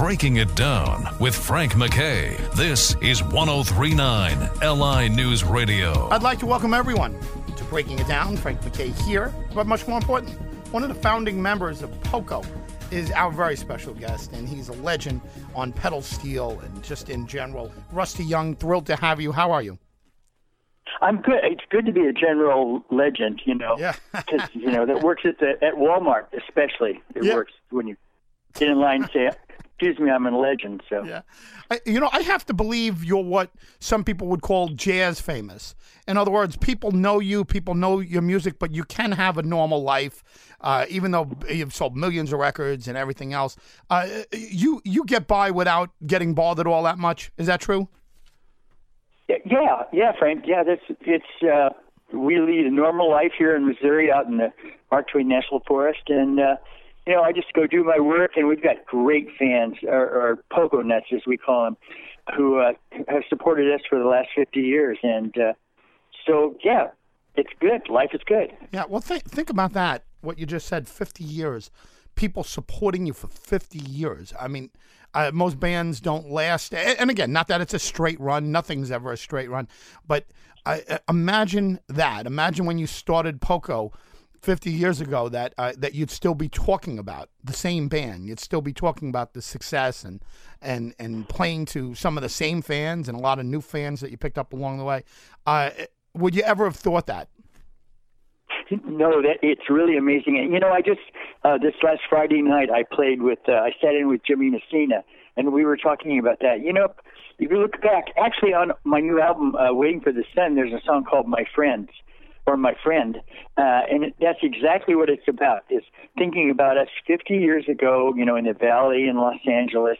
Breaking It Down with Frank MacKay. This is 1039 LI News Radio. I'd like to welcome everyone to Breaking It Down. Frank MacKay here. But much more important, one of the founding members of POCO is our very special guest, and he's a legend on pedal steel and just in general. Rusty Young, thrilled to have you. How are you? I'm good. It's good to be a general legend, you know. Yeah. Because you know that works at the at Walmart, especially. It Yeah. works when you get in line and say, "Excuse me, I'm a legend." So Yeah. I, you know, I have to believe you're what some people would call jazz famous. In other words, people know you, people know your music, but you can have a normal life, uh, even though you've sold millions of records and everything else. Uh, you you get by without getting bothered all that much. Is that true? yeah, yeah, Frank. Yeah, that's it's. uh We lead a normal life here in Missouri, out in the Mark Twain National Forest, and uh, you know, I just go do my work, and we've got great fans, or, or Poco nuts as we call them, who uh, have supported us for the last 50 years, and uh, so yeah, it's good. Life is good. Yeah. Well, think think about that. What you just said. Fifty years, people supporting you for fifty years. I mean, uh, most bands don't last. And again, not that it's a straight run. Nothing's ever a straight run. But uh, imagine that. Imagine when you started Poco. 50 years ago that uh, that you'd still be talking about the same band you'd still be talking about the success and and and playing to some of the same fans and a lot of new fans that you picked up along the way uh, would you ever have thought that No, that it's really amazing. And you know, I just uh, this last Friday night I played with uh, I sat in with Jimmy Messina, and we were talking about that. You know, if you look back, actually on my new album, uh, Waiting for the Sun, there's a song called My Friends or My Friend, uh, and that's exactly what it's about. Is thinking about us 50 years ago, you know, in the Valley in Los Angeles,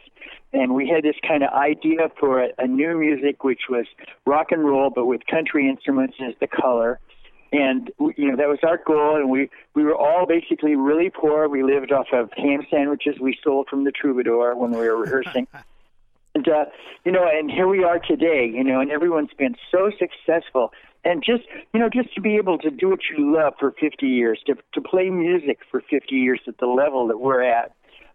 and we had this kind of idea for a, a new music which was rock and roll, but with country instruments as the color. And you know that was our goal and we we were all basically really poor. We lived off of ham sandwiches we stole from the troubadour when we were rehearsing. And uh you know and here we are today you know and everyone's been so successful and just you know just to be able to do what you love for 50 years to to play music for 50 years at the level that we're at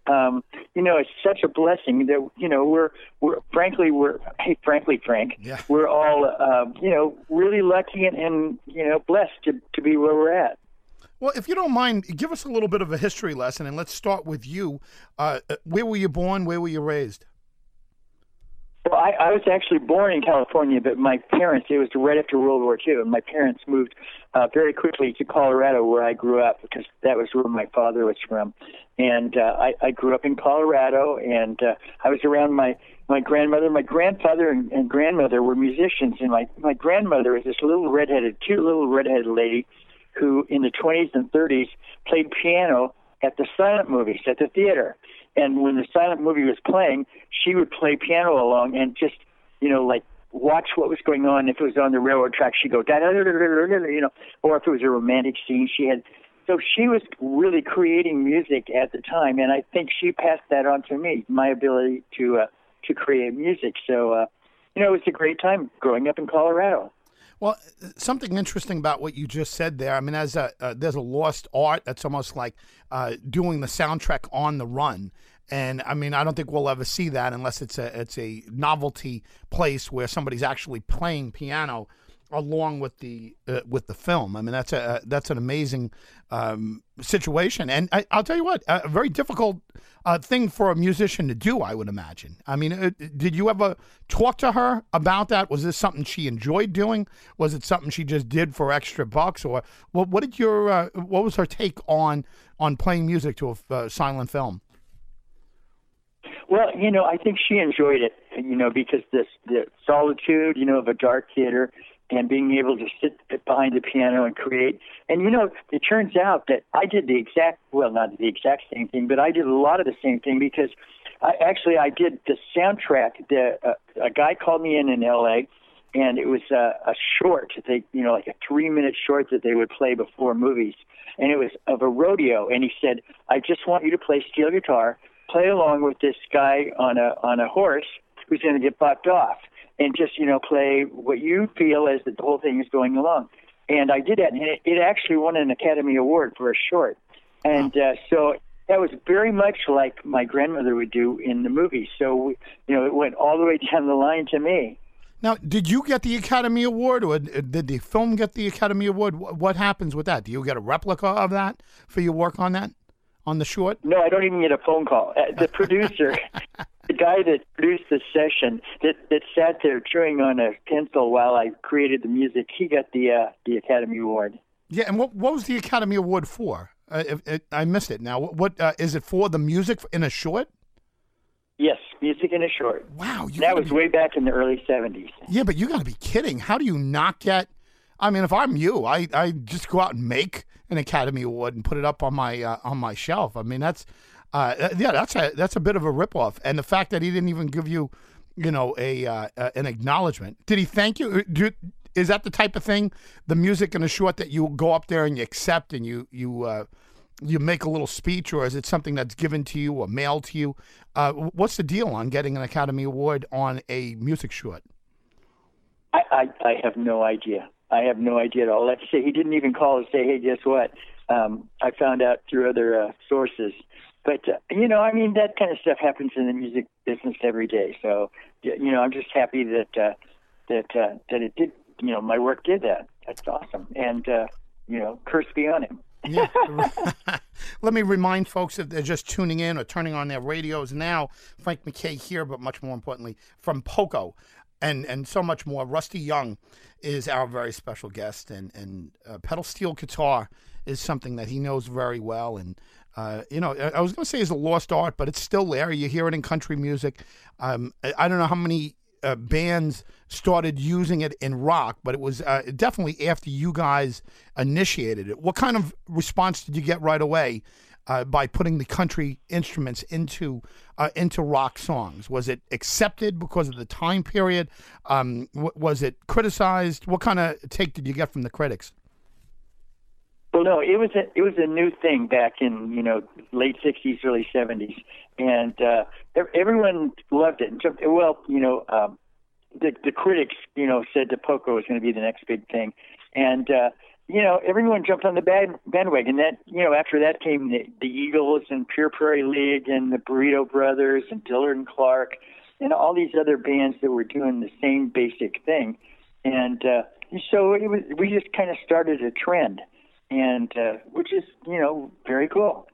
um, you know, it's such a blessing that you know we're we're frankly we're hey frankly Frank Yeah. we're all um, you know really lucky and, and you know blessed to to be where we're at. Well, if you don't mind, give us a little bit of a history lesson, and let's start with you. Uh, uh, where were you born? Where were you raised? Well, I, I was actually born in California, but my parents, it was right after World War II, and my parents moved uh, very quickly to Colorado, where I grew up, because that was where my father was from. And uh, I, I grew up in Colorado, and uh, I was around my my grandmother, my grandfather, and, and grandmother were musicians, and my my grandmother was this little redheaded, cute little redheaded lady, who in the 20s and 30s played piano at the silent movies at the theater. And when the silent movie was playing, she would play piano along and just, you know, like watch what was going on. If it was on the railroad track, she'd go da da da da da da, you know, or if it was a romantic scene, she had. So she was really creating music at the time, and I think she passed that on to me, my ability to uh, to create music. So, uh, you know, it was a great time growing up in Colorado. Well, something interesting about what you just said there. I mean, as a uh, there's a lost art that's almost like uh, doing the soundtrack on the run. And I mean, I don't think we'll ever see that unless it's a it's a novelty place where somebody's actually playing piano along with the uh, with the film. I mean, that's a that's an amazing um, situation, and I, I'll tell you what, a very difficult uh, thing for a musician to do. I would imagine. I mean, uh, did you ever talk to her about that? Was this something she enjoyed doing? Was it something she just did for extra bucks, or what? What did your uh, what was her take on on playing music to a uh, silent film? Well, you know, I think she enjoyed it, you know, because this the solitude, you know, of a dark theater and being able to sit behind the piano and create. And you know, it turns out that I did the exact well, not the exact same thing, but I did a lot of the same thing because I actually I did the soundtrack. The uh, a guy called me in in L.A. and it was a, a short. They, you know, like a three-minute short that they would play before movies, and it was of a rodeo. And he said, "I just want you to play steel guitar, play along with this guy on a on a horse who's going to get bucked off, and just you know play what you feel as the whole thing is going along." And I did that, and it, it actually won an Academy Award for a short. And uh, so that was very much like my grandmother would do in the movie. So you know, it went all the way down the line to me. Now, did you get the Academy Award, or did the film get the Academy Award? What happens with that? Do you get a replica of that for your work on that, on the short? No, I don't even get a phone call. Uh, the producer, guy that produced the session, that that sat there chewing on a pencil while I created the music, he got the uh, the Academy Award. Yeah, and what what was the Academy Award for? Uh, I missed it. Now, what uh, is it for? The music in a short? Yes, music in a short. Wow, that was be... way back in the early '70s. Yeah, but you got to be kidding! How do you not get? I mean, if I'm you, I, I just go out and make an Academy Award and put it up on my uh, on my shelf. I mean, that's uh, uh yeah, that's a that's a bit of a ripoff. And the fact that he didn't even give you, you know, a uh, an acknowledgement. Did he thank you? Is that the type of thing, the music in a short that you go up there and you accept and you you uh, you make a little speech, or is it something that's given to you or mailed to you? Uh, what's the deal on getting an Academy Award on a music short? I, I, I have no idea. I have no idea at all. Let's say he didn't even call and say, "Hey, guess what?" Um, I found out through other uh, sources. But uh, you know, I mean, that kind of stuff happens in the music business every day. So you know, I'm just happy that uh, that uh, that it did. You know, my work did that. That's awesome. And uh, you know, curse be on him yeah. Let me remind folks if they're just tuning in or turning on their radios now, Frank MacKay here, but much more importantly, from Poco and, and so much more. Rusty Young is our very special guest, and, and uh, pedal steel guitar is something that he knows very well. And, uh, you know, I was going to say it's a lost art, but it's still there. You hear it in country music. Um, I don't know how many uh, bands started using it in rock, but it was uh, definitely after you guys initiated it. What kind of response did you get right away uh, by putting the country instruments into uh, into rock songs? Was it accepted because of the time period? Um, w- was it criticized? What kind of take did you get from the critics? Well, no, it was a it was a new thing back in you know late '60s, early '70s, and uh, everyone loved it. And Well, you know, um, the the critics, you know, said the Poco was going to be the next big thing, and uh, you know, everyone jumped on the band, bandwagon. That you know, after that came the, the Eagles and Pure Prairie League and the Burrito Brothers and Dillard and Clark, and all these other bands that were doing the same basic thing, and uh, so it was. We just kind of started a trend, and uh, which is you know very cool.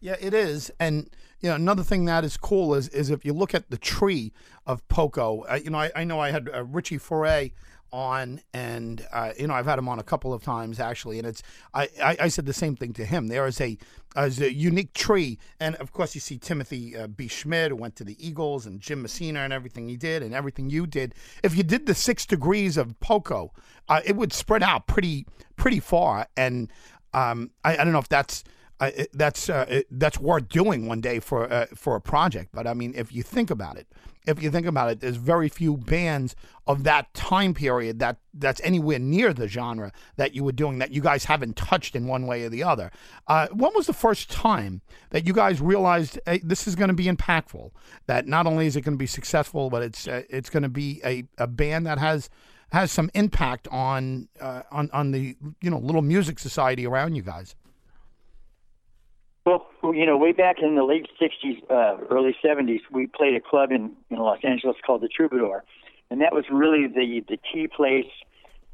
Yeah, it is, and you know, another thing that is cool is is if you look at the tree of Poco. Uh, you know, I, I, know I had uh, Richie Furay on, and uh, you know, I've had him on a couple of times actually, and it's I, I, I said the same thing to him. There is a as a unique tree, and of course you see Timothy uh, B. Schmit who went to the Eagles, and Jim Messina and everything he did, and everything you did. If you did the six degrees of Poco, uh, it would spread out pretty pretty far, and um, I, I don't know if that's I, that's uh, that's worth doing one day for uh, for a project. But I mean, if you think about it, if you think about it, there's very few bands of that time period that that's anywhere near the genre that you were doing that you guys haven't touched in one way or the other. Uh, when was the first time that you guys realized hey, this is going to be impactful? That not only is it going to be successful, but it's uh, it's going to be a, a band that has has some impact on uh, on on the you know little music society around you guys. Well, you know, way back in the late '60s, uh, early '70s, we played a club in, in Los Angeles called the Troubadour, and that was really the the key place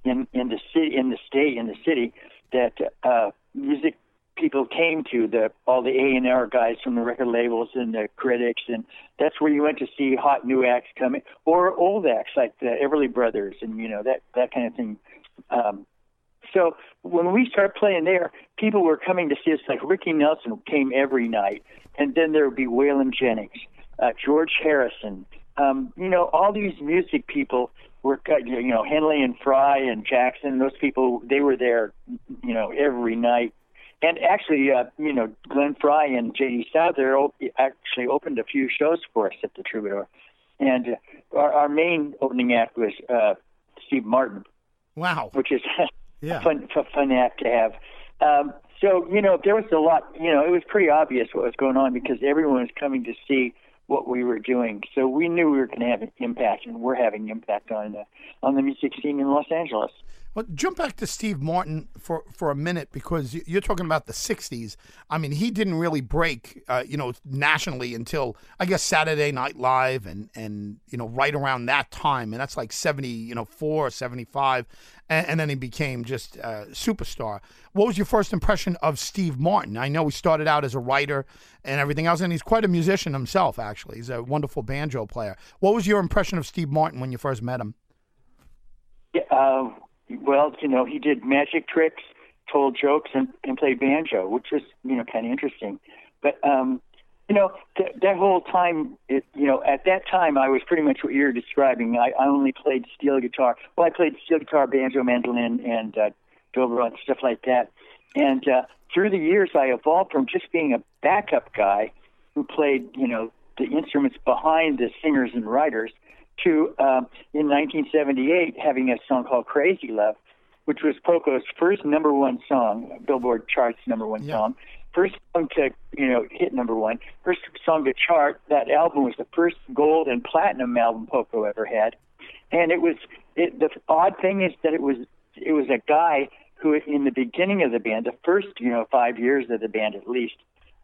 in in the city, in the state, in the city that uh, music people came to. The all the A and R guys from the record labels and the critics, and that's where you went to see hot new acts coming or old acts like the Everly Brothers, and you know that that kind of thing. Um, so when we started playing there, people were coming to see us. Like Ricky Nelson came every night, and then there would be Waylon Jennings, uh, George Harrison. Um, you know, all these music people were, you know, Henley and Frey and Jackson. Those people, they were there, you know, every night. And actually, uh, you know, Glenn Frey and J.D. Souther actually opened a few shows for us at the Troubadour. And uh, our, our main opening act was uh, Steve Martin. Wow. Which is yeah. fun, fun act to have. Um, so you know, there was a lot. You know, it was pretty obvious what was going on because everyone was coming to see what we were doing. So we knew we were going to have an impact, and we're having an impact on the on the music scene in Los Angeles. Well, jump back to Steve Martin for, for a minute because you're talking about the '60s. I mean, he didn't really break, uh, you know, nationally until I guess Saturday Night Live and and you know right around that time, and that's like '70, you know, four, '75, and, and then he became just a superstar. What was your first impression of Steve Martin? I know he started out as a writer and everything else, and he's quite a musician himself. Actually, he's a wonderful banjo player. What was your impression of Steve Martin when you first met him? Yeah. Uh well, you know, he did magic tricks, told jokes, and, and played banjo, which was, you know, kind of interesting. But, um, you know, th- that whole time, it, you know, at that time, I was pretty much what you're describing. I, I only played steel guitar. Well, I played steel guitar, banjo, mandolin, and uh, dobro and stuff like that. And uh, through the years, I evolved from just being a backup guy who played, you know, the instruments behind the singers and writers to um, in 1978 having a song called Crazy Love, which was Poco's first number one song, Billboard charts number one yeah. song, first song to you know hit number one, first song to chart. That album was the first gold and platinum album Poco ever had, and it was it, the odd thing is that it was it was a guy who in the beginning of the band, the first you know five years of the band at least,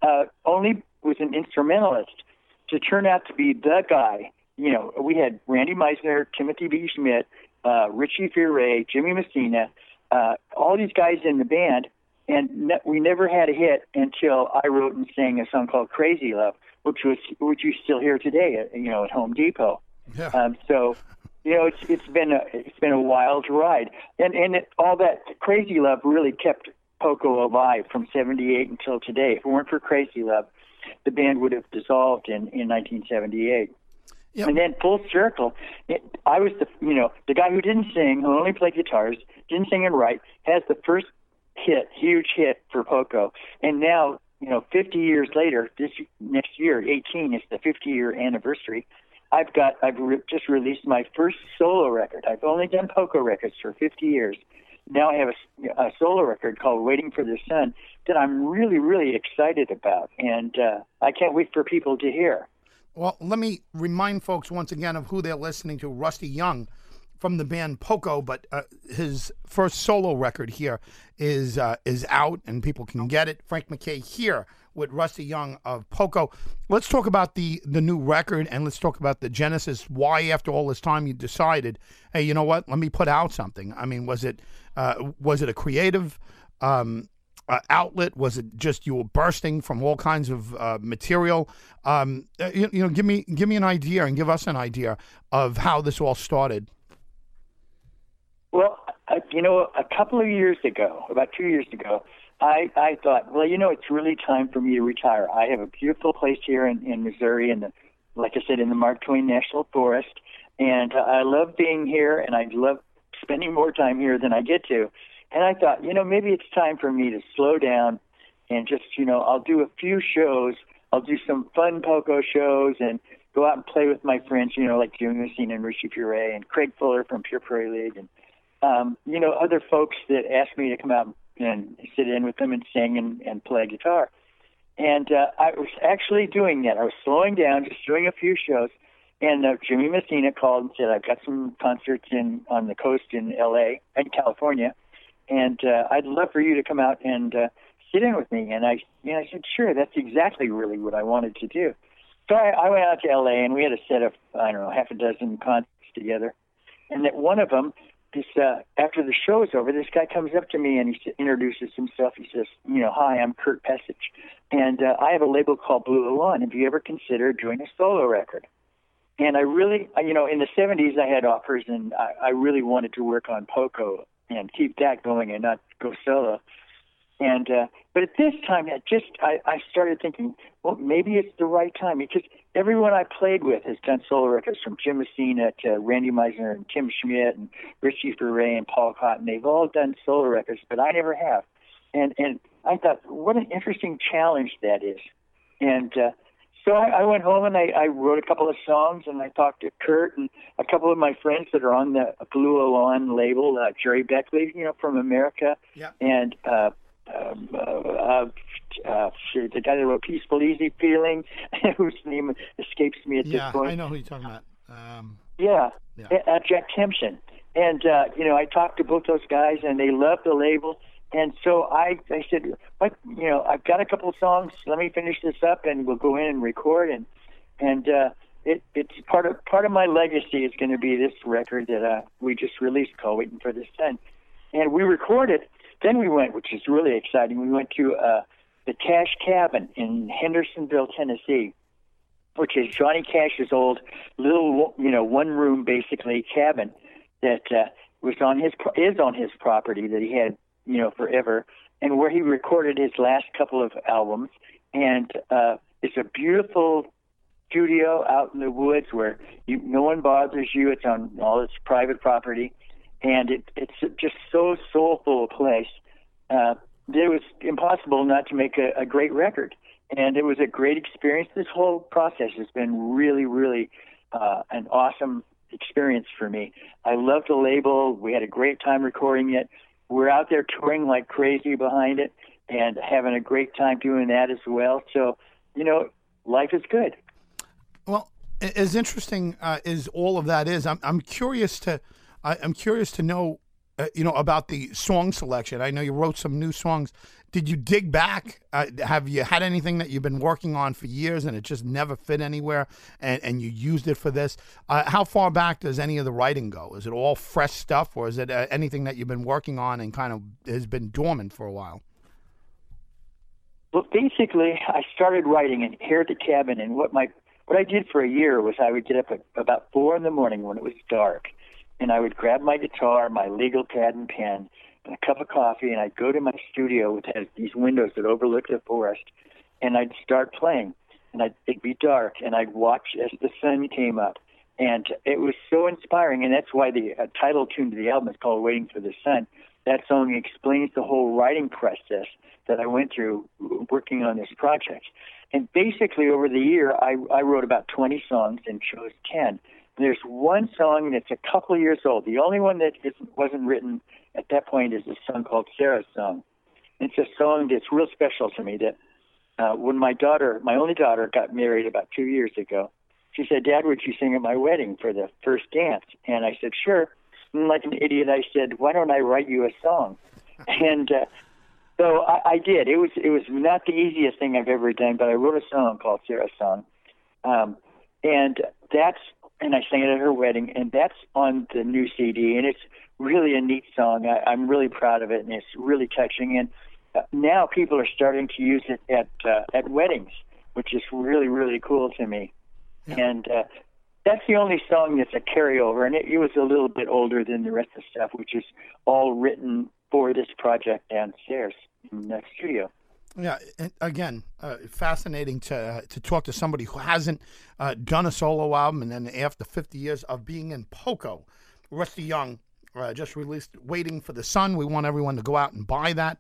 uh, only was an instrumentalist to turn out to be the guy you know, we had Randy Meisner, Timothy B. Schmit, uh, Richie Furay, Jimmy Messina, uh, all these guys in the band, and ne- we never had a hit until I wrote and sang a song called "Crazy Love," which was which you still hear today, at, you know, at Home Depot. Yeah. Um, so, you know, it's it's been a it's been a wild ride, and and it, all that "Crazy Love" really kept Poco alive from '78 until today. If it weren't for "Crazy Love," the band would have dissolved in in 1978. Yep. And then full circle, it, I was the you know the guy who didn't sing, who only played guitars, didn't sing and write, has the first hit, huge hit for Poco, and now you know 50 years later, this next year, 18 is the 50 year anniversary. I've got I've re- just released my first solo record. I've only done Poco records for 50 years. Now I have a, a solo record called "Waiting for the Sun" that I'm really really excited about, and uh, I can't wait for people to hear. Well, let me remind folks once again of who they're listening to. Rusty Young from the band Poco, but uh, his first solo record here is uh, is out, and people can get it. Frank MacKay here with Rusty Young of Poco. Let's talk about the the new record, and let's talk about the genesis. Why, after all this time, you decided, hey, you know what? Let me put out something. I mean, was it uh, was it a creative? Um, uh, outlet? Was it just you were bursting from all kinds of uh, material? Um, uh, you, you, know, give me give me an idea and give us an idea of how this all started. Well, uh, you know, a couple of years ago, about two years ago, I I thought, well, you know, it's really time for me to retire. I have a beautiful place here in, in Missouri, in the, like I said, in the Mark Twain National Forest, and uh, I love being here, and I love spending more time here than I get to. And I thought, you know, maybe it's time for me to slow down and just, you know, I'll do a few shows. I'll do some fun Poco shows and go out and play with my friends, you know, like Jimmy Messina and Richie Furay and Craig Fuller from Pure Prairie League and, um, you know, other folks that asked me to come out and sit in with them and sing and, and play guitar. And uh, I was actually doing that. I was slowing down, just doing a few shows. And uh, Jimmy Messina called and said, "I've got some concerts in on the coast in L.A. and California and uh, I'd love for you to come out and uh, sit in with me. And I, you know, I said, sure, that's exactly really what I wanted to do. So I, I went out to LA and we had a set of, I don't know, half a dozen concerts together. And that one of them, this uh, after the show is over, this guy comes up to me and he introduces himself. He says, you know, hi, I'm Kirk Pasich, and uh, I have a label called Blue Elan. Have you ever considered doing a solo record? And I really, you know, in the 70s, I had offers, and I, I really wanted to work on Poco and keep that going and not go solo. And uh, but at this time, I just I, I started thinking, well, maybe it's the right time because everyone I played with has done solo records, from Jim Messina to Randy Meisner and Tim Schmit and Richie Furay and Paul Cotton. They've all done solo records, but I never have. And and I thought, what an interesting challenge that is. And uh, so I, I went home and I, I wrote a couple of songs and I talked to Kirk and a couple of my friends that are on the Blue Elan label, uh, Gerry Beckley, you know, from America, yeah. and uh, um, uh, uh, uh, the guy that wrote "Peaceful Easy Feeling," whose name escapes me at Yeah, this point. Yeah, I know who you're talking about. Um, Yeah, Yeah. Uh, Jack Tempchin. And uh, you know, I talked to both those guys, and they loved the label. And so I, I said, you know, I've got a couple of songs. Let me finish this up, and we'll go in and record. And and uh, it, it's part of part of my legacy is going to be this record that uh, we just released called "Waiting for the Sun." And we recorded. Then we went, which is really exciting. We went to uh, the Cash Cabin in Hendersonville, Tennessee which is Johnny Cash's old little, you know, one room basically cabin that uh, was on his is on his property that he had, you know, forever, and where he recorded his last couple of albums. And uh, it's a beautiful studio out in the woods where you, no one bothers you. It's on all its private property, and it, it's just so soulful a place. Uh, it was impossible not to make a, a great record and it was a great experience. This whole process has been really, really uh, an awesome experience for me. I love the label. We had a great time recording it. We're out there touring like crazy behind it and having a great time doing that as well. So, you know, life is good. Well, as interesting uh, as all of that is, I'm I'm curious to I, I'm curious to know, uh, you know, about the song selection. I know you wrote some new songs. Did you dig back? Uh, have you had anything that you've been working on for years and it just never fit anywhere, and, and you used it for this? Uh, how far back does any of the writing go? Is it all fresh stuff, or is it uh, anything that you've been working on and kind of has been dormant for a while? Well, basically, I started writing in here at the cabin, and what my what I did for a year was I would get up at about four in the morning when it was dark, and I would grab my guitar, my legal pad and pen, and a cup of coffee, and I'd go to my studio which has these windows that overlook the forest, and I'd start playing, and I'd, it'd be dark, and I'd watch as the sun came up, and it was so inspiring, and that's why the uh, title tune to the album is called "Waiting for the Sun." That song explains the whole writing process that I went through working on this project. And basically, over the year, I, I wrote about 20 songs and chose 10. There's one song that's a couple of years old. The only one that isn't, wasn't written at that point is a song called Sarah's Song. It's a song that's real special to me. That uh, when my daughter, my only daughter, got married about two years ago, she said, "Dad, would you sing at my wedding for the first dance?" And I said, "Sure." And like an idiot, I said, "Why don't I write you a song?" and uh, so I, I did. It was it was not the easiest thing I've ever done, but I wrote a song called Sarah's Song, um, and that's and I sang it at her wedding, and that's on the new CD, and it's really a neat song. I, I'm really proud of it, and it's really touching. And uh, now people are starting to use it at uh, at weddings, which is really really cool to me. And uh, that's the only song that's a carryover, and it, it was a little bit older than the rest of the stuff, which is all written for this project downstairs in the studio. Yeah, again, uh, fascinating to uh, to talk to somebody who hasn't uh, done a solo album, and then after 50 years of being in Poco, Rusty Young uh, just released "Waiting for the Sun." We want everyone to go out and buy that,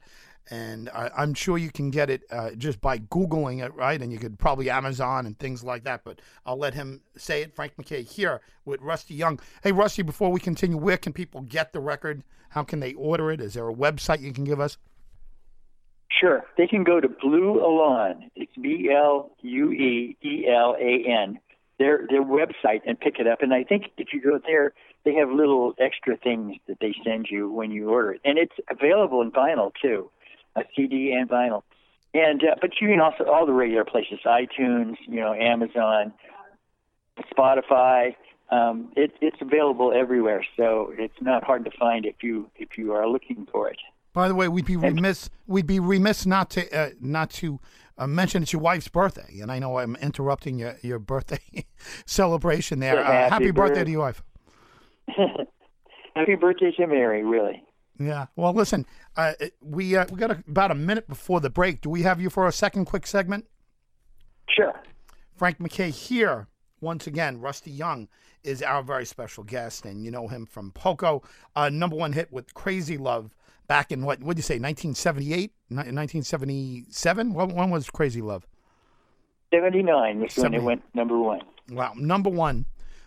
and I, I'm sure you can get it uh, just by googling it, right? And you could probably Amazon and things like that. But I'll let him say it. Frank MacKay here with Rusty Young. Hey, Rusty, before we continue, where can people get the record? How can they order it? Is there a website you can give us? Sure. They can go to Blue Elan. It's B L U E E L A N. Their their website and pick it up. And I think if you go there, they have little extra things that they send you when you order it, and it's available in vinyl too, a CD and vinyl. And uh, but you can also all the regular places, iTunes, you know, Amazon, Spotify. Um, it, it's available everywhere, so it's not hard to find if you if you are looking for it. By the way, we'd be remiss we'd be remiss not to uh, not to uh, mention it's your wife's birthday, and I know I'm interrupting your your birthday celebration there. Uh, happy happy birthday birth- to your wife. Happy birthday to Mary, really. Yeah. Well, listen, uh, we uh, we got a, about a minute before the break. Do we have you for a second quick segment? Sure. Frank MacKay here once again. Rusty Young is our very special guest, and you know him from Poco, uh, number one hit with "Crazy Love" back in what? What do you say? 1978, 1977. When, when was "Crazy Love"? 79 was when it went number one. Wow, number one.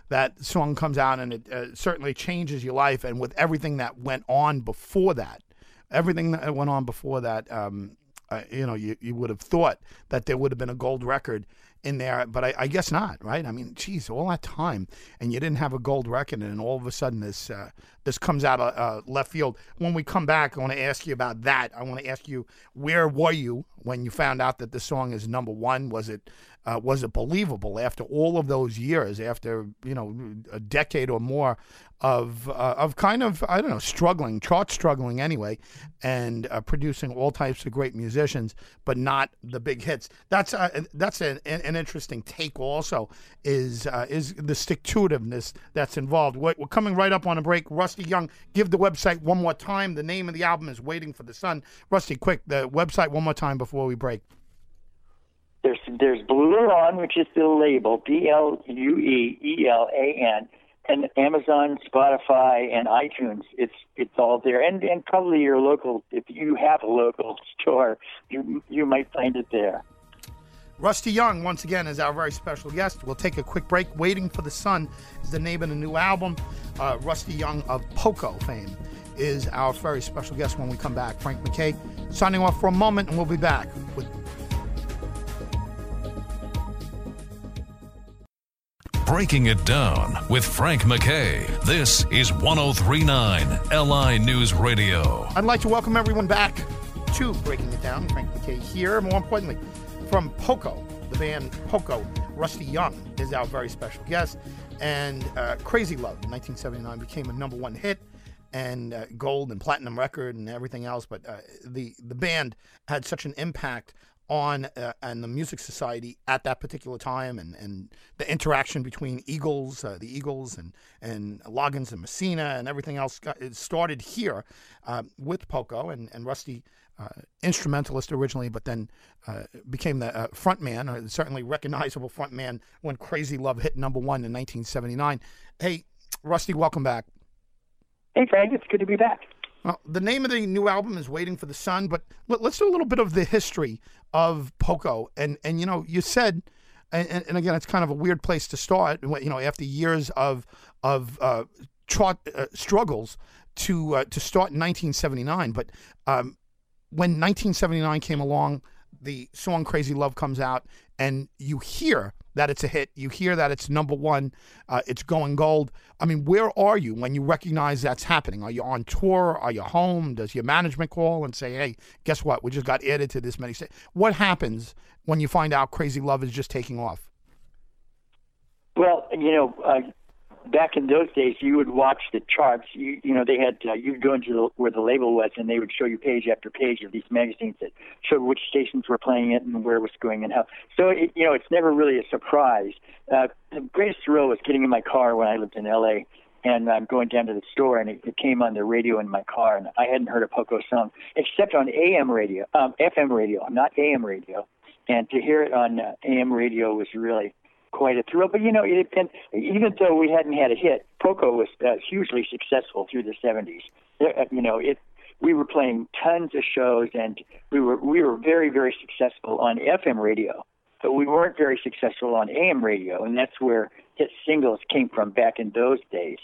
That song comes out and it uh, certainly changes your life. And with everything that went on before that, everything that went on before that, um, uh, you know, you, you would have thought that there would have been a gold record in there, but I, I, guess not, right? I mean, geez, all that time, and you didn't have a gold record, and all of a sudden this uh, this comes out of uh, left field. When we come back, I want to ask you about that. I want to ask you, where were you when you found out that the song is number one? Was it uh, was it believable after all of those years, after you know a decade or more of uh, of kind of I don't know struggling, chart struggling anyway, and uh, producing all types of great musicians, but not the big hits. That's uh, that's an, an interesting take. Also, is uh, is the stick to itiveness that's involved. We're, we're, coming right up on a break. Rusty Young, give the website one more time. The name of the album is Waiting for the Sun. Rusty, quick, the website one more time before we break. There's there's Blue Elan, which is the label, B L U E E L A N and Amazon, Spotify, and iTunes. It's it's all there, and and probably your local. If you have a local store, you you might find it there. Rusty Young, once again, is our very special guest. We'll take a quick break. Waiting for the Sun is the name of the new album. Uh, Rusty Young of Poco fame is our very special guest when we come back. Frank MacKay signing off for a moment, and we'll be back with Breaking It Down with Frank MacKay. This is 1039 LI News Radio. I'd like to welcome everyone back to Breaking It Down. Frank MacKay here. More importantly, from Poco, the band Poco, Rusty Young is our very special guest. And uh, Crazy Love in 1979 became a number one hit and uh, gold and platinum record and everything else. But uh, the the band had such an impact on uh, and the music society at that particular time and, and the interaction between Eagles, uh, the Eagles and, and Loggins and Messina and everything else got, it started here uh, with Poco and, and Rusty, instrumentalist originally, but then uh, became the uh, front man, or certainly recognizable front man when Crazy Love hit number one in 1979. Hey, Rusty, welcome back. Hey, Frank, it's good to be back. Well, the name of the new album is Waiting for the Sun, but let, us do a little bit of the history of Poco. And, and you know, you said, and, and again, it's kind of a weird place to start, you know, after years of, of uh, trot, uh, struggles to, uh, to start in 1979. But um, when 1979 came along, the song Crazy Love comes out, and you hear that it's a hit. You hear that it's number one, uh, it's going gold. I mean, where are you when you recognize that's happening? Are you on tour? Are you home? Does your management call and say, hey, guess what? We just got added to this many states. What happens when you find out Crazy Love is just taking off? Well, you know, uh, back in those days, you would watch the charts. You you know they had uh, you'd go into the, where the label was, and they would show you page after page of these magazines that showed which stations were playing it and where it was going and how. So it, you know it's never really a surprise. Uh, the greatest thrill was getting in my car when I lived in L.A. And I'm going down to the store, and it, it came on the radio in my car, and I hadn't heard a Poco song except on AM radio, um, FM radio, not AM radio. And to hear it on uh, AM radio was really quite a thrill. But you know, it, and even though we hadn't had a hit, Poco was uh, hugely successful through the '70s. Uh, you know, it we were playing tons of shows, and we were we were very very successful on FM radio, but we weren't very successful on AM radio, and that's where hit singles came from back in those days.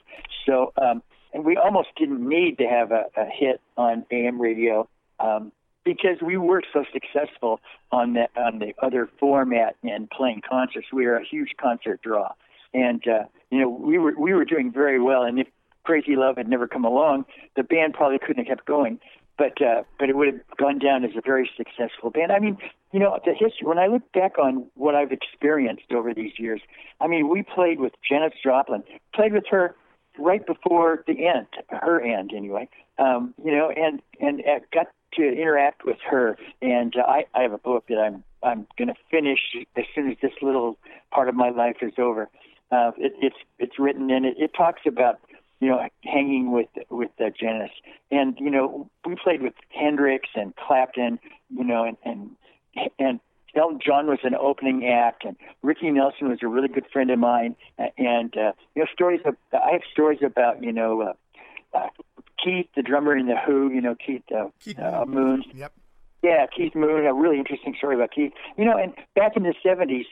So, um, and we almost didn't need to have a, a hit on AM radio. Um, because we were so successful on the on the other format and playing concerts. We were a huge concert draw, and uh, you know we were we were doing very well. And if Crazy Love had never come along, the band probably couldn't have kept going. But uh, but it would have gone down as a very successful band. I mean, you know, the history. When I look back on what I've experienced over these years, I mean, we played with Janis Joplin, played with her right before the end, her end anyway. Um, you know, and and uh, got to interact with her. And uh, I, I have a book that I'm I'm going to finish as soon as this little part of my life is over. Uh, it, it's it's written and it, it talks about you know hanging with with uh, Janis, and you know we played with Hendrix and Clapton, you know, and and and Elton John was an opening act, and Ricky Nelson was a really good friend of mine. And uh, you know, stories. Of, I have stories about you know uh, uh, Keith, the drummer in the Who, you know Keith, uh, Keith uh, Moon. Yep. Yeah, Keith Moon. A really interesting story about Keith. You know, and back in the '70s,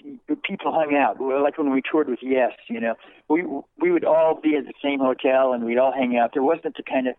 people hung out. Like when we toured with Yes, you know, we we would all be at the same hotel and we'd all hang out. There wasn't the kind of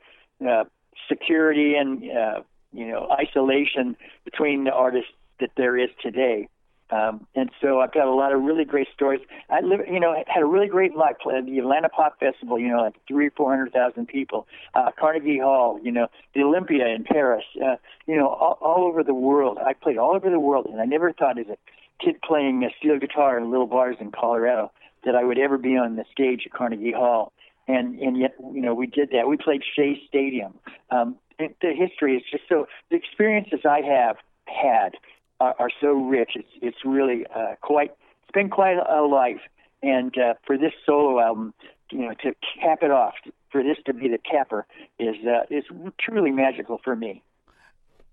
uh, security and uh, you know isolation between the artists that there is today. Um, and so I've got a lot of really great stories. I live, you know, had a really great life. Played the Atlanta Pop Festival, you know, like three, four hundred thousand people. Uh, Carnegie Hall, you know, the Olympia in Paris. Uh, you know, all, all over the world. I played all over the world, and I never thought as a kid playing a steel guitar in little bars in Colorado that I would ever be on the stage at Carnegie Hall. And and yet, you know, we did that. We played Shea Stadium. Um, the history is just so. The experiences I have had are, are so rich. It's it's really uh, quite. It's been quite a life. And uh, for this solo album, you know, to cap it off, for this to be the capper, is uh, is truly magical for me.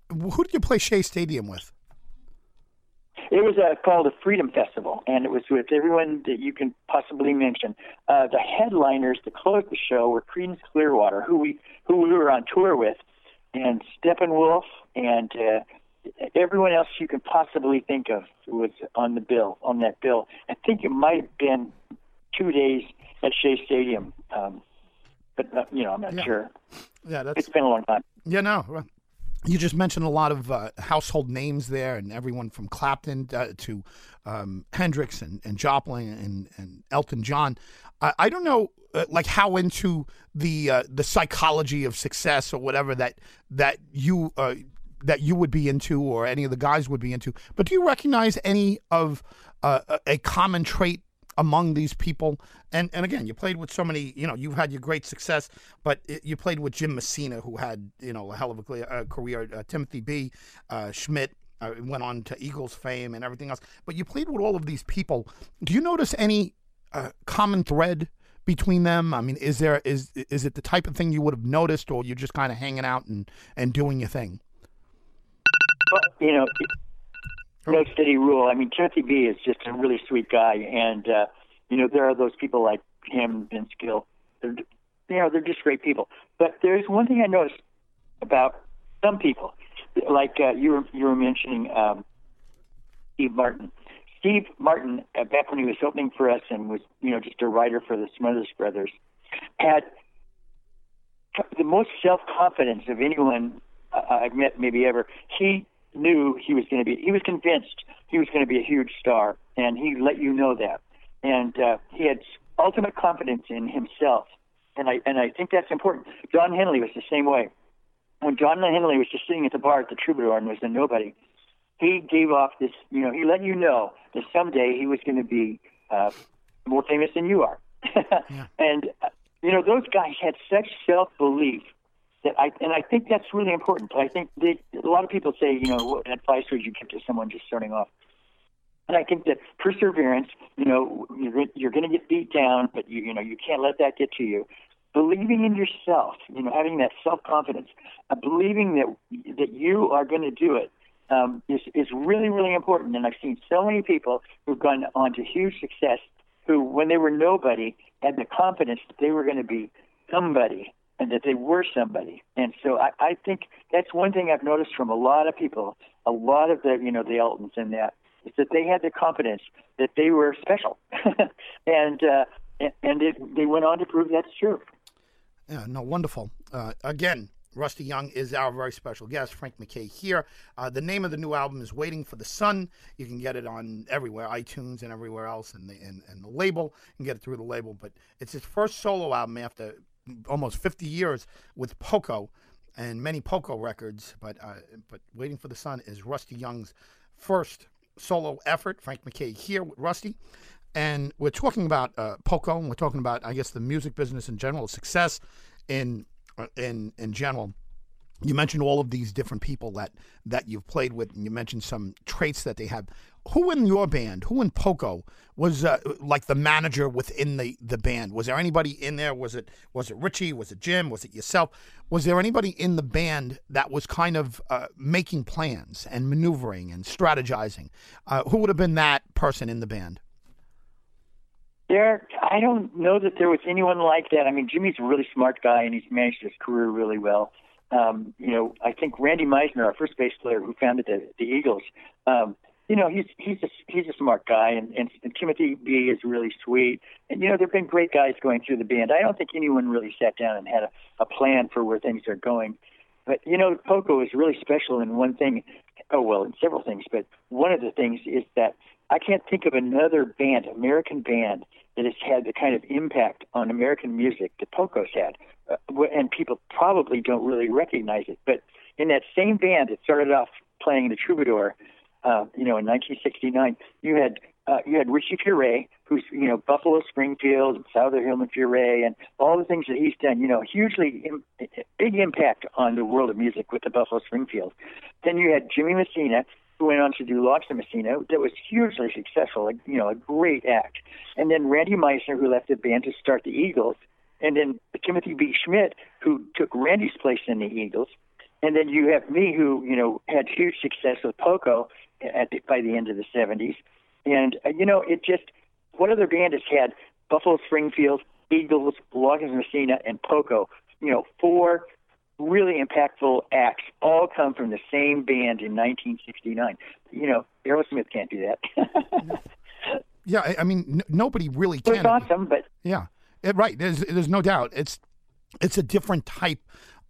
Who did you play Shea Stadium with? It was uh, called the Freedom Festival, and it was with everyone that you can possibly mention. Uh, the headliners to close the show were Creedence Clearwater, who we who we were on tour with, and Steppenwolf, and uh, everyone else you can possibly think of was on the bill on that bill. I think it might have been two days at Shea Stadium, um, but uh, you know I'm not yeah. sure. Yeah, that's it's been a long time. Yeah, no. You just mentioned a lot of uh, household names there, and everyone from Clapton uh, to um, Hendrix and, and Joplin and, and Elton John. I, I don't know, uh, like how into the uh, the psychology of success or whatever that that you uh, that you would be into or any of the guys would be into. But do you recognize any of uh, a common trait among these people? And and again, you played with so many. You know, you've had your great success, but it, you played with Jim Messina, who had you know a hell of a uh, career. Uh, Timothy B. Uh, Schmit. Uh, went on to Eagles fame and everything else, but you played with all of these people. Do you notice any uh, common thread between them? I mean, is there is is it the type of thing you would have noticed, or you're just kind of hanging out and and doing your thing? You know, no steady rule. I mean, Timothy B is just a really sweet guy, and uh, you know, there are those people like him, Vince Gill. They're, you know, they're just great people. But there's one thing I noticed about some people, like uh, you were you were mentioning um, Steve Martin. Steve Martin, uh, back when he was opening for us and was, you know, just a writer for the Smothers Brothers, had the most self confidence of anyone uh, I've met maybe ever. He knew he was going to be. He was convinced he was going to be a huge star, and he let you know that. And uh, he had ultimate confidence in himself, and I and I think that's important. Don Henley was the same way. When John Henley was just sitting at the bar at the Troubadour and was a nobody, he gave off this. You know, he let you know that someday he was going to be uh, more famous than you are. yeah. And uh, you know, those guys had such self belief that I and I think that's really important. I think they, a lot of people say, you know, what advice would you give to someone just starting off? And I think that perseverance, you know, you're, you're going to get beat down, but you, you know, you can't let that get to you. Believing in yourself, you know, having that self confidence, uh, believing that that you are going to do it, um, is is really really important. And I've seen so many people who've gone on to huge success, who when they were nobody had the confidence that they were going to be somebody and that they were somebody. And so I, I think that's one thing I've noticed from a lot of people, a lot of the, you know, the Eltons and that, is that they had the confidence that they were special. and, uh, and it, they went on to prove that's true. Yeah, no, wonderful. Uh, again, Rusty Young is our very special guest, Frank MacKay here. Uh, the name of the new album is Waiting for the Sun. You can get it on everywhere, iTunes and everywhere else, and the, and, and the label. You can get it through the label. But it's his first solo album after almost 50 years with Poco and many Poco records, but uh, but Waiting for the Sun is Rusty Young's first solo effort. Frank MacKay here with Rusty, and we're talking about uh, Poco, and we're talking about I guess the music business in general, success in uh, in in general. You mentioned all of these different people that that you've played with, and you mentioned some traits that they have who in your band, who in Poco was uh, like the manager within the, the band? Was there anybody in there? Was it was it Richie? Was it Jim? Was it yourself? Was there anybody in the band that was kind of uh, making plans and maneuvering and strategizing? Uh, who would have been that person in the band? There, I don't know that there was anyone like that. I mean, Jimmy's a really smart guy, and he's managed his career really well. Um, you know, I think Randy Meisner, our first bass player who founded the, the Eagles, um, you know, he's he's a he's a smart guy, and, and and Timothy B is really sweet. And you know, there've been great guys going through the band. I don't think anyone really sat down and had a, a plan for where things are going. But you know, Poco is really special in one thing. Oh well, in several things, but one of the things is that I can't think of another band, American band, that has had the kind of impact on American music that Poco's had. Uh, and people probably don't really recognize it. But in that same band that started off playing the Troubadour, uh, you know, in 1969, you had uh, you had Richie Furay, who's you know Buffalo Springfield, and Souther Hillman Furay, and all the things that he's done. You know, hugely Im- big impact on the world of music with the Buffalo Springfield. Then you had Jimmy Messina, went on to do Loggins Messina, that was hugely successful. Like you know, a great act. And then Randy Meisner, who left the band to start the Eagles, and then Timothy B. Schmit, who took Randy's place in the Eagles. And then you have me, who you know had huge success with Poco at the, by the end of the 70s. And, uh, you know, it just, what other band has had Buffalo Springfield, Eagles, Loggins Messina, and Poco? You know, four really impactful acts all come from the same band in 1969. You know, Aerosmith can't do that. yeah, I, I mean, n- nobody really can. It's awesome, but yeah, it, right. There's there's no doubt. It's it's a different type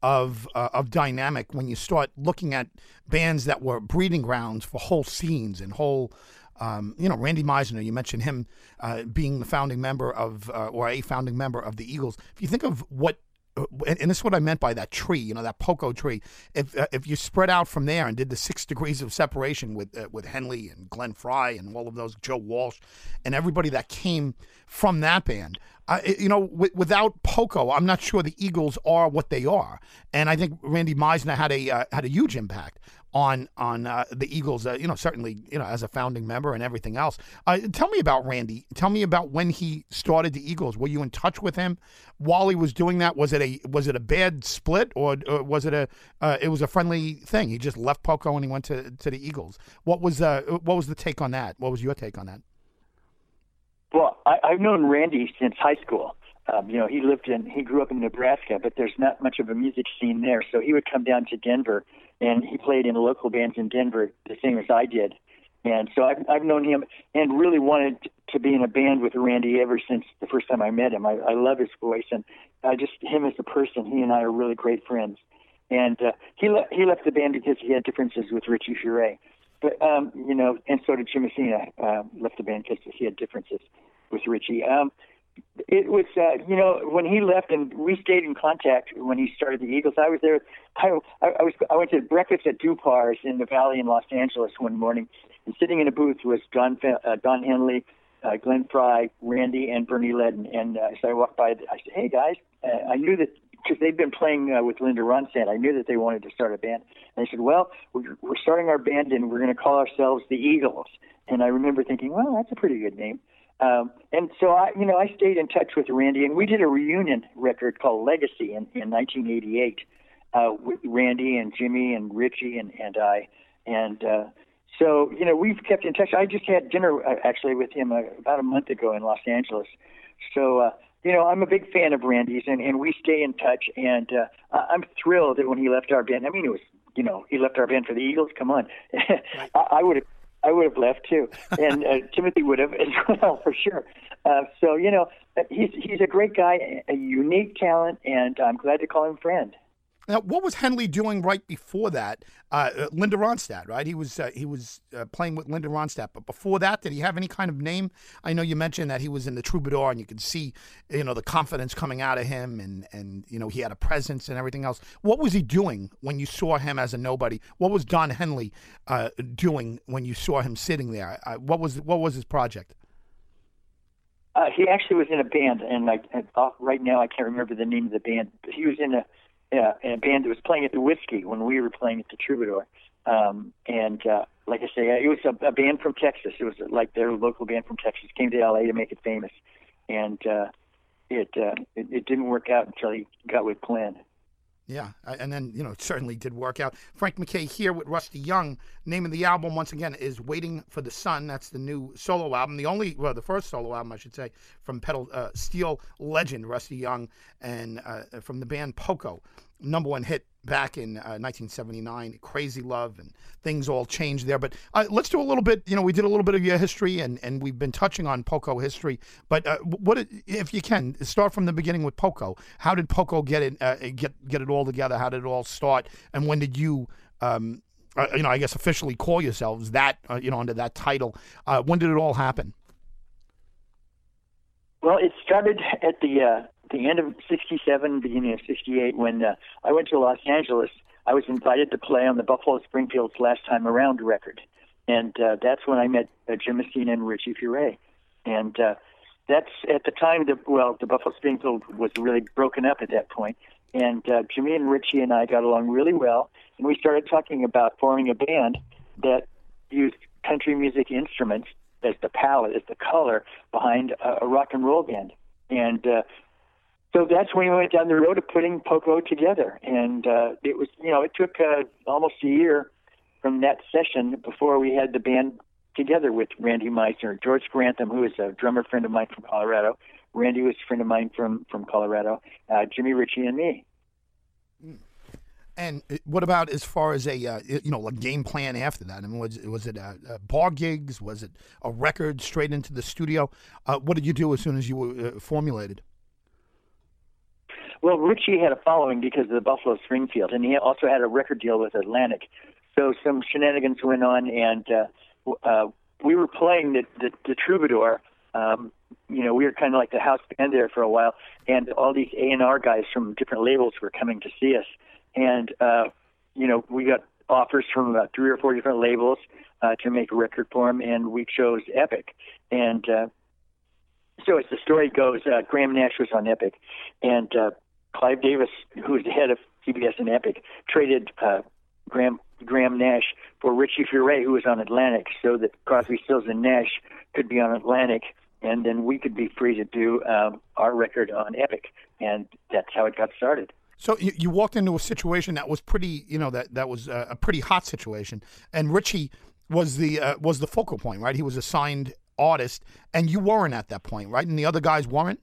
of uh, of dynamic when you start looking at bands that were breeding grounds for whole scenes and whole. Um, you know, Randy Meisner, you mentioned him uh, being the founding member of, uh, or a founding member of the Eagles. If you think of what uh, and this is what I meant by that tree, you know, that Poco tree. If uh, if you spread out from there and did the six degrees of separation with uh, with Henley and Glenn Frey and all of those, Joe Walsh, and everybody that came from that band, uh, you know, w- without Poco, I'm not sure the Eagles are what they are. And I think Randy Meisner had a uh, had a huge impact on on uh, the Eagles. Uh, you know, certainly, you know, as a founding member and everything else. Uh, tell me about Randy. Tell me about when he started the Eagles. Were you in touch with him while he was doing that? Was it a was it a bad split or, or was it a uh, it was a friendly thing? He just left Poco and he went to to the Eagles. What was uh what was the take on that? What was your take on that? Well, I, I've known Randy since high school. Um, you know, he lived in, he grew up in Nebraska, but there's not much of a music scene there. So he would come down to Denver, and he played in local bands in Denver, the same as I did. And so I've, I've known him and really wanted to be in a band with Randy ever since the first time I met him. I, I love his voice, and I just him as a person. He and I are really great friends. And uh, he le- he left the band because he had differences with Richie Furay. But um, you know, and so did Jim Messina. Uh, left the band because he had differences with Richie. Um, it was, uh, you know, when he left and we stayed in contact when he started the Eagles. I was there. I, I was. I went to breakfast at Dupar's in the Valley in Los Angeles one morning, and sitting in a booth was Don uh, Don Henley, uh, Glenn Frey, Randy, and Bernie Leadon. And uh, so I walked by. I said, "Hey guys," uh, I knew that because they'd been playing uh, with Linda Ronstadt. I knew that they wanted to start a band. And they said, "Well, we're, we're starting our band, and we're going to call ourselves the Eagles." And I remember thinking, "Well, that's a pretty good name." Um, and so I, you know, I stayed in touch with Randy, and we did a reunion record called Legacy in, in 1988 uh, with Randy and Jimmy and Richie and, and I. And uh, so, you know, we've kept in touch. I just had dinner uh, actually with him uh, about a month ago in Los Angeles. So, uh, you know, I'm a big fan of Randy's, and, and we stay in touch. And uh, I'm thrilled that when he left our band, I mean, it was, you know, he left our band for the Eagles. Come on, I, I would have I would have left too, and uh, Timothy would have as well for sure. Uh, so you know, he's he's a great guy, a unique talent, and I'm glad to call him friend. Now, what was Henley doing right before that? Uh, uh, Linda Ronstadt, right? He was uh, he was uh, playing with Linda Ronstadt, but before that, did he have any kind of name? I know you mentioned that he was in the Troubadour, and you could see, you know, the confidence coming out of him, and and you know he had a presence and everything else. What was he doing when you saw him as a nobody? What was Don Henley uh, doing when you saw him sitting there? Uh, what was what was his project? he actually was in a band, and like right now I can't remember the name of the band, but he was in a yeah, and a band that was playing at the Whisky when we were playing at the Troubadour. Um, and uh, like I say, it was a, a band from Texas. It was like their local band from Texas came to LA to make it famous, and uh, it, uh, it it didn't work out until he got with Glenn. Yeah, and then you know it certainly did work out. Frank MacKay here with Rusty Young. Name of the album once again is "Waiting for the Sun." That's the new solo album, the only well, the first solo album I should say from pedal uh, steel legend Rusty Young and uh, from the band Poco. Number one hit back in uh, 1979, Crazy Love, and things all changed there. But uh, let's do a little bit. You know, we did a little bit of your history, and, and we've been touching on Poco history. But uh, what, if you can, start from the beginning with Poco. How did Poco get it uh, get get it all together? How did it all start? And when did you? Um, uh, you know, I guess officially call yourselves that, uh, you know, under that title. when did it all happen? Well, it started at the the end of '67, beginning of '68, when uh, I went to Los Angeles. I was invited to play on the Buffalo Springfield's Last Time Around record, and uh, that's when I met uh, Jim Messina and Richie Furay. And uh, that's at the time that well, the Buffalo Springfield was really broken up at that point, and uh, Jimmy and Richie and I got along really well, and we started talking about forming a band that used country music instruments as the palette, as the color behind a, a rock and roll band. And uh, so that's when we went down the road of putting Poco together. And uh, it was, you know, it took uh, almost a year from that session before we had the band together with Randy Meisner, George Grantham, who is a drummer friend of mine from Colorado. Randy was a friend of mine from from Colorado. Uh, Jimmy Richie and me. And what about as far as a uh, you know like game plan after that? I mean, was was it uh, uh, bar gigs? Was it a record straight into the studio? Uh, what did you do as soon as you were uh, formulated? Well, Richie had a following because of the Buffalo Springfield, and he also had a record deal with Atlantic. So some shenanigans went on, and uh, uh, we were playing the the, the Troubadour. Um, you know, we were kind of like the house band there for a while, and all these A and R guys from different labels were coming to see us and uh, you know we got offers from about three or four different labels uh, to make a record for him, and we chose Epic. And uh, so as the story goes, uh, Graham Nash was on Epic, and uh, Clive Davis, who was the head of CBS and Epic, traded uh, Graham Graham Nash for Richie Furay, who was on Atlantic, so that Crosby, Stills, and Nash could be on Atlantic, and then we could be free to do um, our record on Epic, and that's how it got started. So you, you walked into a situation that was pretty, you know, that that was a, a pretty hot situation, and Richie was the uh, was the focal point, right? He was a signed artist, and you weren't at that point, right? And the other guys weren't.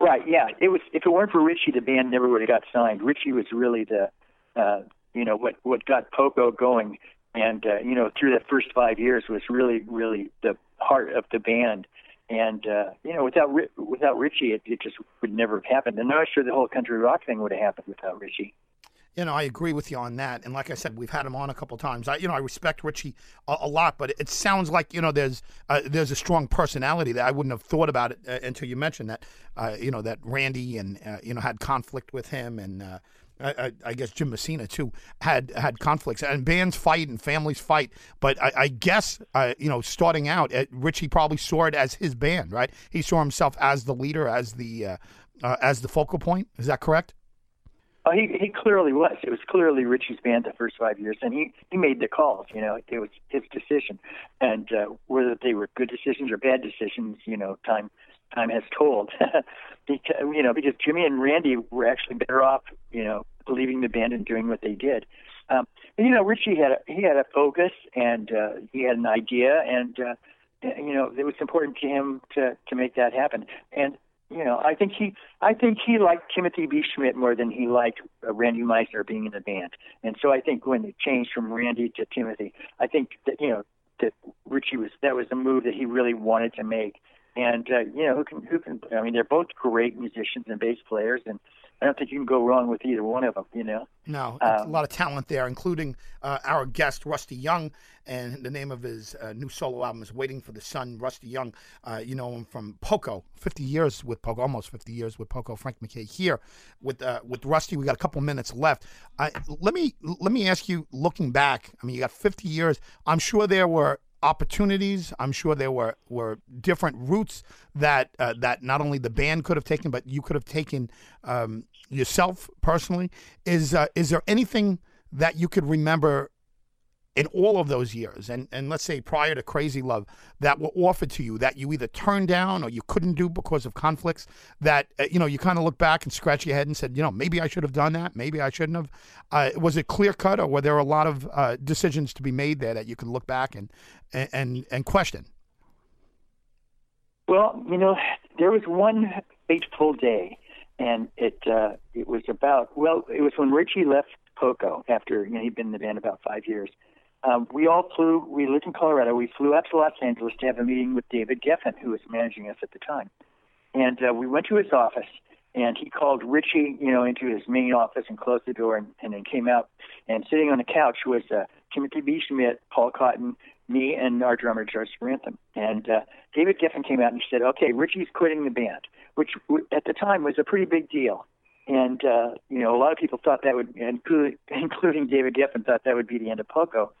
Right. Yeah. It was. If it weren't for Richie, the band never would have got signed. Richie was really the, uh, you know, what what got Poco going, and uh, you know, through that first five years was really, really the heart of the band. And uh, you know, without without Richie, it, it just would never have happened. And I'm not sure the whole country rock thing would have happened without Richie. You know, I agree with you on that. And like I said, we've had him on a couple times. I, you know, I respect Richie a, a lot, but it sounds like you know there's uh, there's a strong personality that I wouldn't have thought about it uh, until you mentioned that. Uh, you know that Randy and uh, you know had conflict with him and uh, I, I, guess Jim Messina too had had conflicts and bands fight and families fight. But I, I guess uh, you know, starting out, Richie probably saw it as his band, right? He saw himself as the leader, as the as the focal point. Is that correct? Oh, he he clearly was. It was clearly Richie's band the first five years, and he he made the calls. You know, it was his decision, and uh, whether they were good decisions or bad decisions, you know, time time has told. because you know, because Jimmy and Randy were actually better off, you know, leaving the band and doing what they did. Um, and, you know, Richie had a, he had a focus and uh, he had an idea, and uh, you know, it was important to him to to make that happen. And you know, I think he I think he liked Timothy B. Schmit more than he liked uh, Randy Meisner being in the band. And so I think when it changed from Randy to Timothy, I think that you know that Richie was that was a move that he really wanted to make. And uh, you know, who can who can I mean, they're both great musicians and bass players and I don't think you can go wrong with either one of them. You know. No, um, a lot of talent there, including uh, our guest Rusty Young, and the name of his uh, new solo album is "Waiting for the Sun." Rusty Young, uh, you know him from Poco, fifty years with Poco, almost fifty years with Poco. Frank MacKay here with uh, with Rusty. We got a couple minutes left. let me let me ask you, looking back, I mean, you got fifty years. I'm sure there were opportunities. I'm sure there were were different routes that uh, that not only the band could have taken, but you could have taken um, yourself personally. Is uh, is there anything that you could remember in all of those years, and, and let's say prior to Crazy Love, that were offered to you that you either turned down or you couldn't do because of conflicts, that, uh, you know, you kind of look back and scratch your head and said, you know, maybe I should have done that, maybe I shouldn't have. Uh, was it clear cut or were there a lot of uh, decisions to be made there that you can look back and, and, and question? Well, you know, there was one fateful day and it uh, it was about well, it was when Richie left Poco after you know he'd been in the band about five years. Um, we all flew. We lived in Colorado. We flew up to Los Angeles to have a meeting with David Geffen, who was managing us at the time, and uh, we went to his office. And he called Richie, you know, into his main office and closed the door, and, and then came out. And sitting on the couch was uh, Timothy B. Schmit, Paul Cotton, me, and our drummer George Grantham. And uh, David Geffen came out and he said, "Okay, Richie's quitting the band," which w- at the time was a pretty big deal and uh, you know a lot of people thought that would, including David Geffen, thought that would be the end of Poco.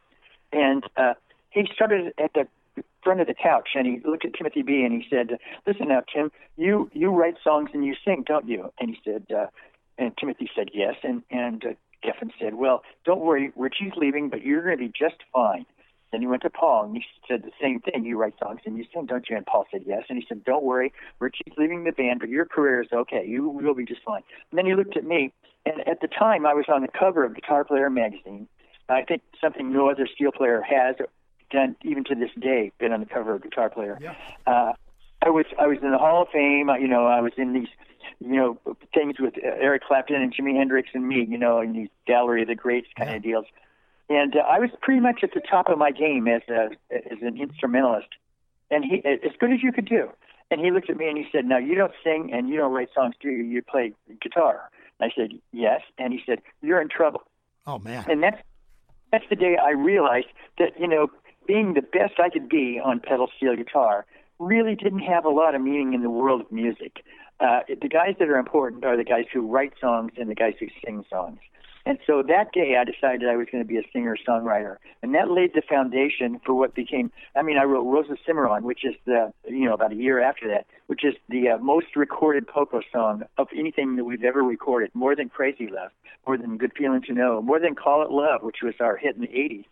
And uh, he started at the front of the couch and he looked at Timothy B. and he said, "Listen now, Tim, you you write songs and you sing, don't you?" And he said, uh, and Timothy said yes, and and uh, Geffen said, "Well, don't worry, Richie's leaving, but you're going to be just fine." Then he went to Paul and he said the same thing. You write songs and you sing, don't you? And Paul said yes. And he said, Don't worry, Richie's leaving the band, but your career is okay. You will be just fine. And then he looked at me, and at the time I was on the cover of Guitar Player magazine. I think something no other steel player has done, even to this day, been on the cover of Guitar Player. Yeah. Uh, I was I was in the Hall of Fame. You know, I was in these you know things with Eric Clapton and Jimi Hendrix and me. You know, in these Gallery of the Greats kind Yeah. of deals and uh, I was pretty much at the top of my game as a as an instrumentalist, and he as good as you could do. And he looked at me and he said, "Now you don't sing and you don't write songs, do you? You play guitar." And I said, "Yes." And he said, "You're in trouble." Oh man. And that's that's the day I realized that you know being the best I could be on pedal steel guitar really didn't have a lot of meaning in the world of music. Uh, the guys that are important are the guys who write songs and the guys who sing songs. And so that day I decided I was going to be a singer songwriter. And that laid the foundation for what became, I mean, I wrote Rose of Cimarron, which is the, you know, about a year after that, which is the uh, most recorded Poco song of anything that we've ever recorded, more than Crazy Love, more than Good Feeling to Know, more than Call It Love, which was our hit in the 80s.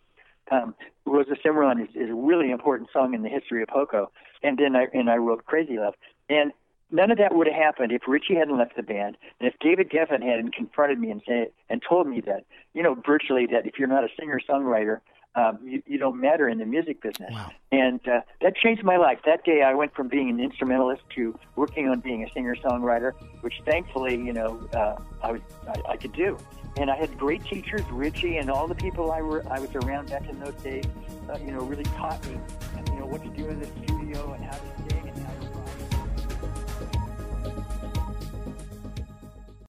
Um, Rose of Cimarron is, is a really important song in the history of Poco. And then I, and I wrote Crazy Love. And none of that would have happened if Richie hadn't left the band, and if David Geffen hadn't confronted me and say and told me that, you know, virtually that if you're not a singer songwriter, um, you, you don't matter in the music business. Wow. And uh, that changed my life. That day, I went from being an instrumentalist to working on being a singer songwriter, which thankfully, you know, uh, I was I, I could do. And I had great teachers, Richie, and all the people I were I was around back in those days. Uh, you know, really taught me, you know, what to do in the studio and how to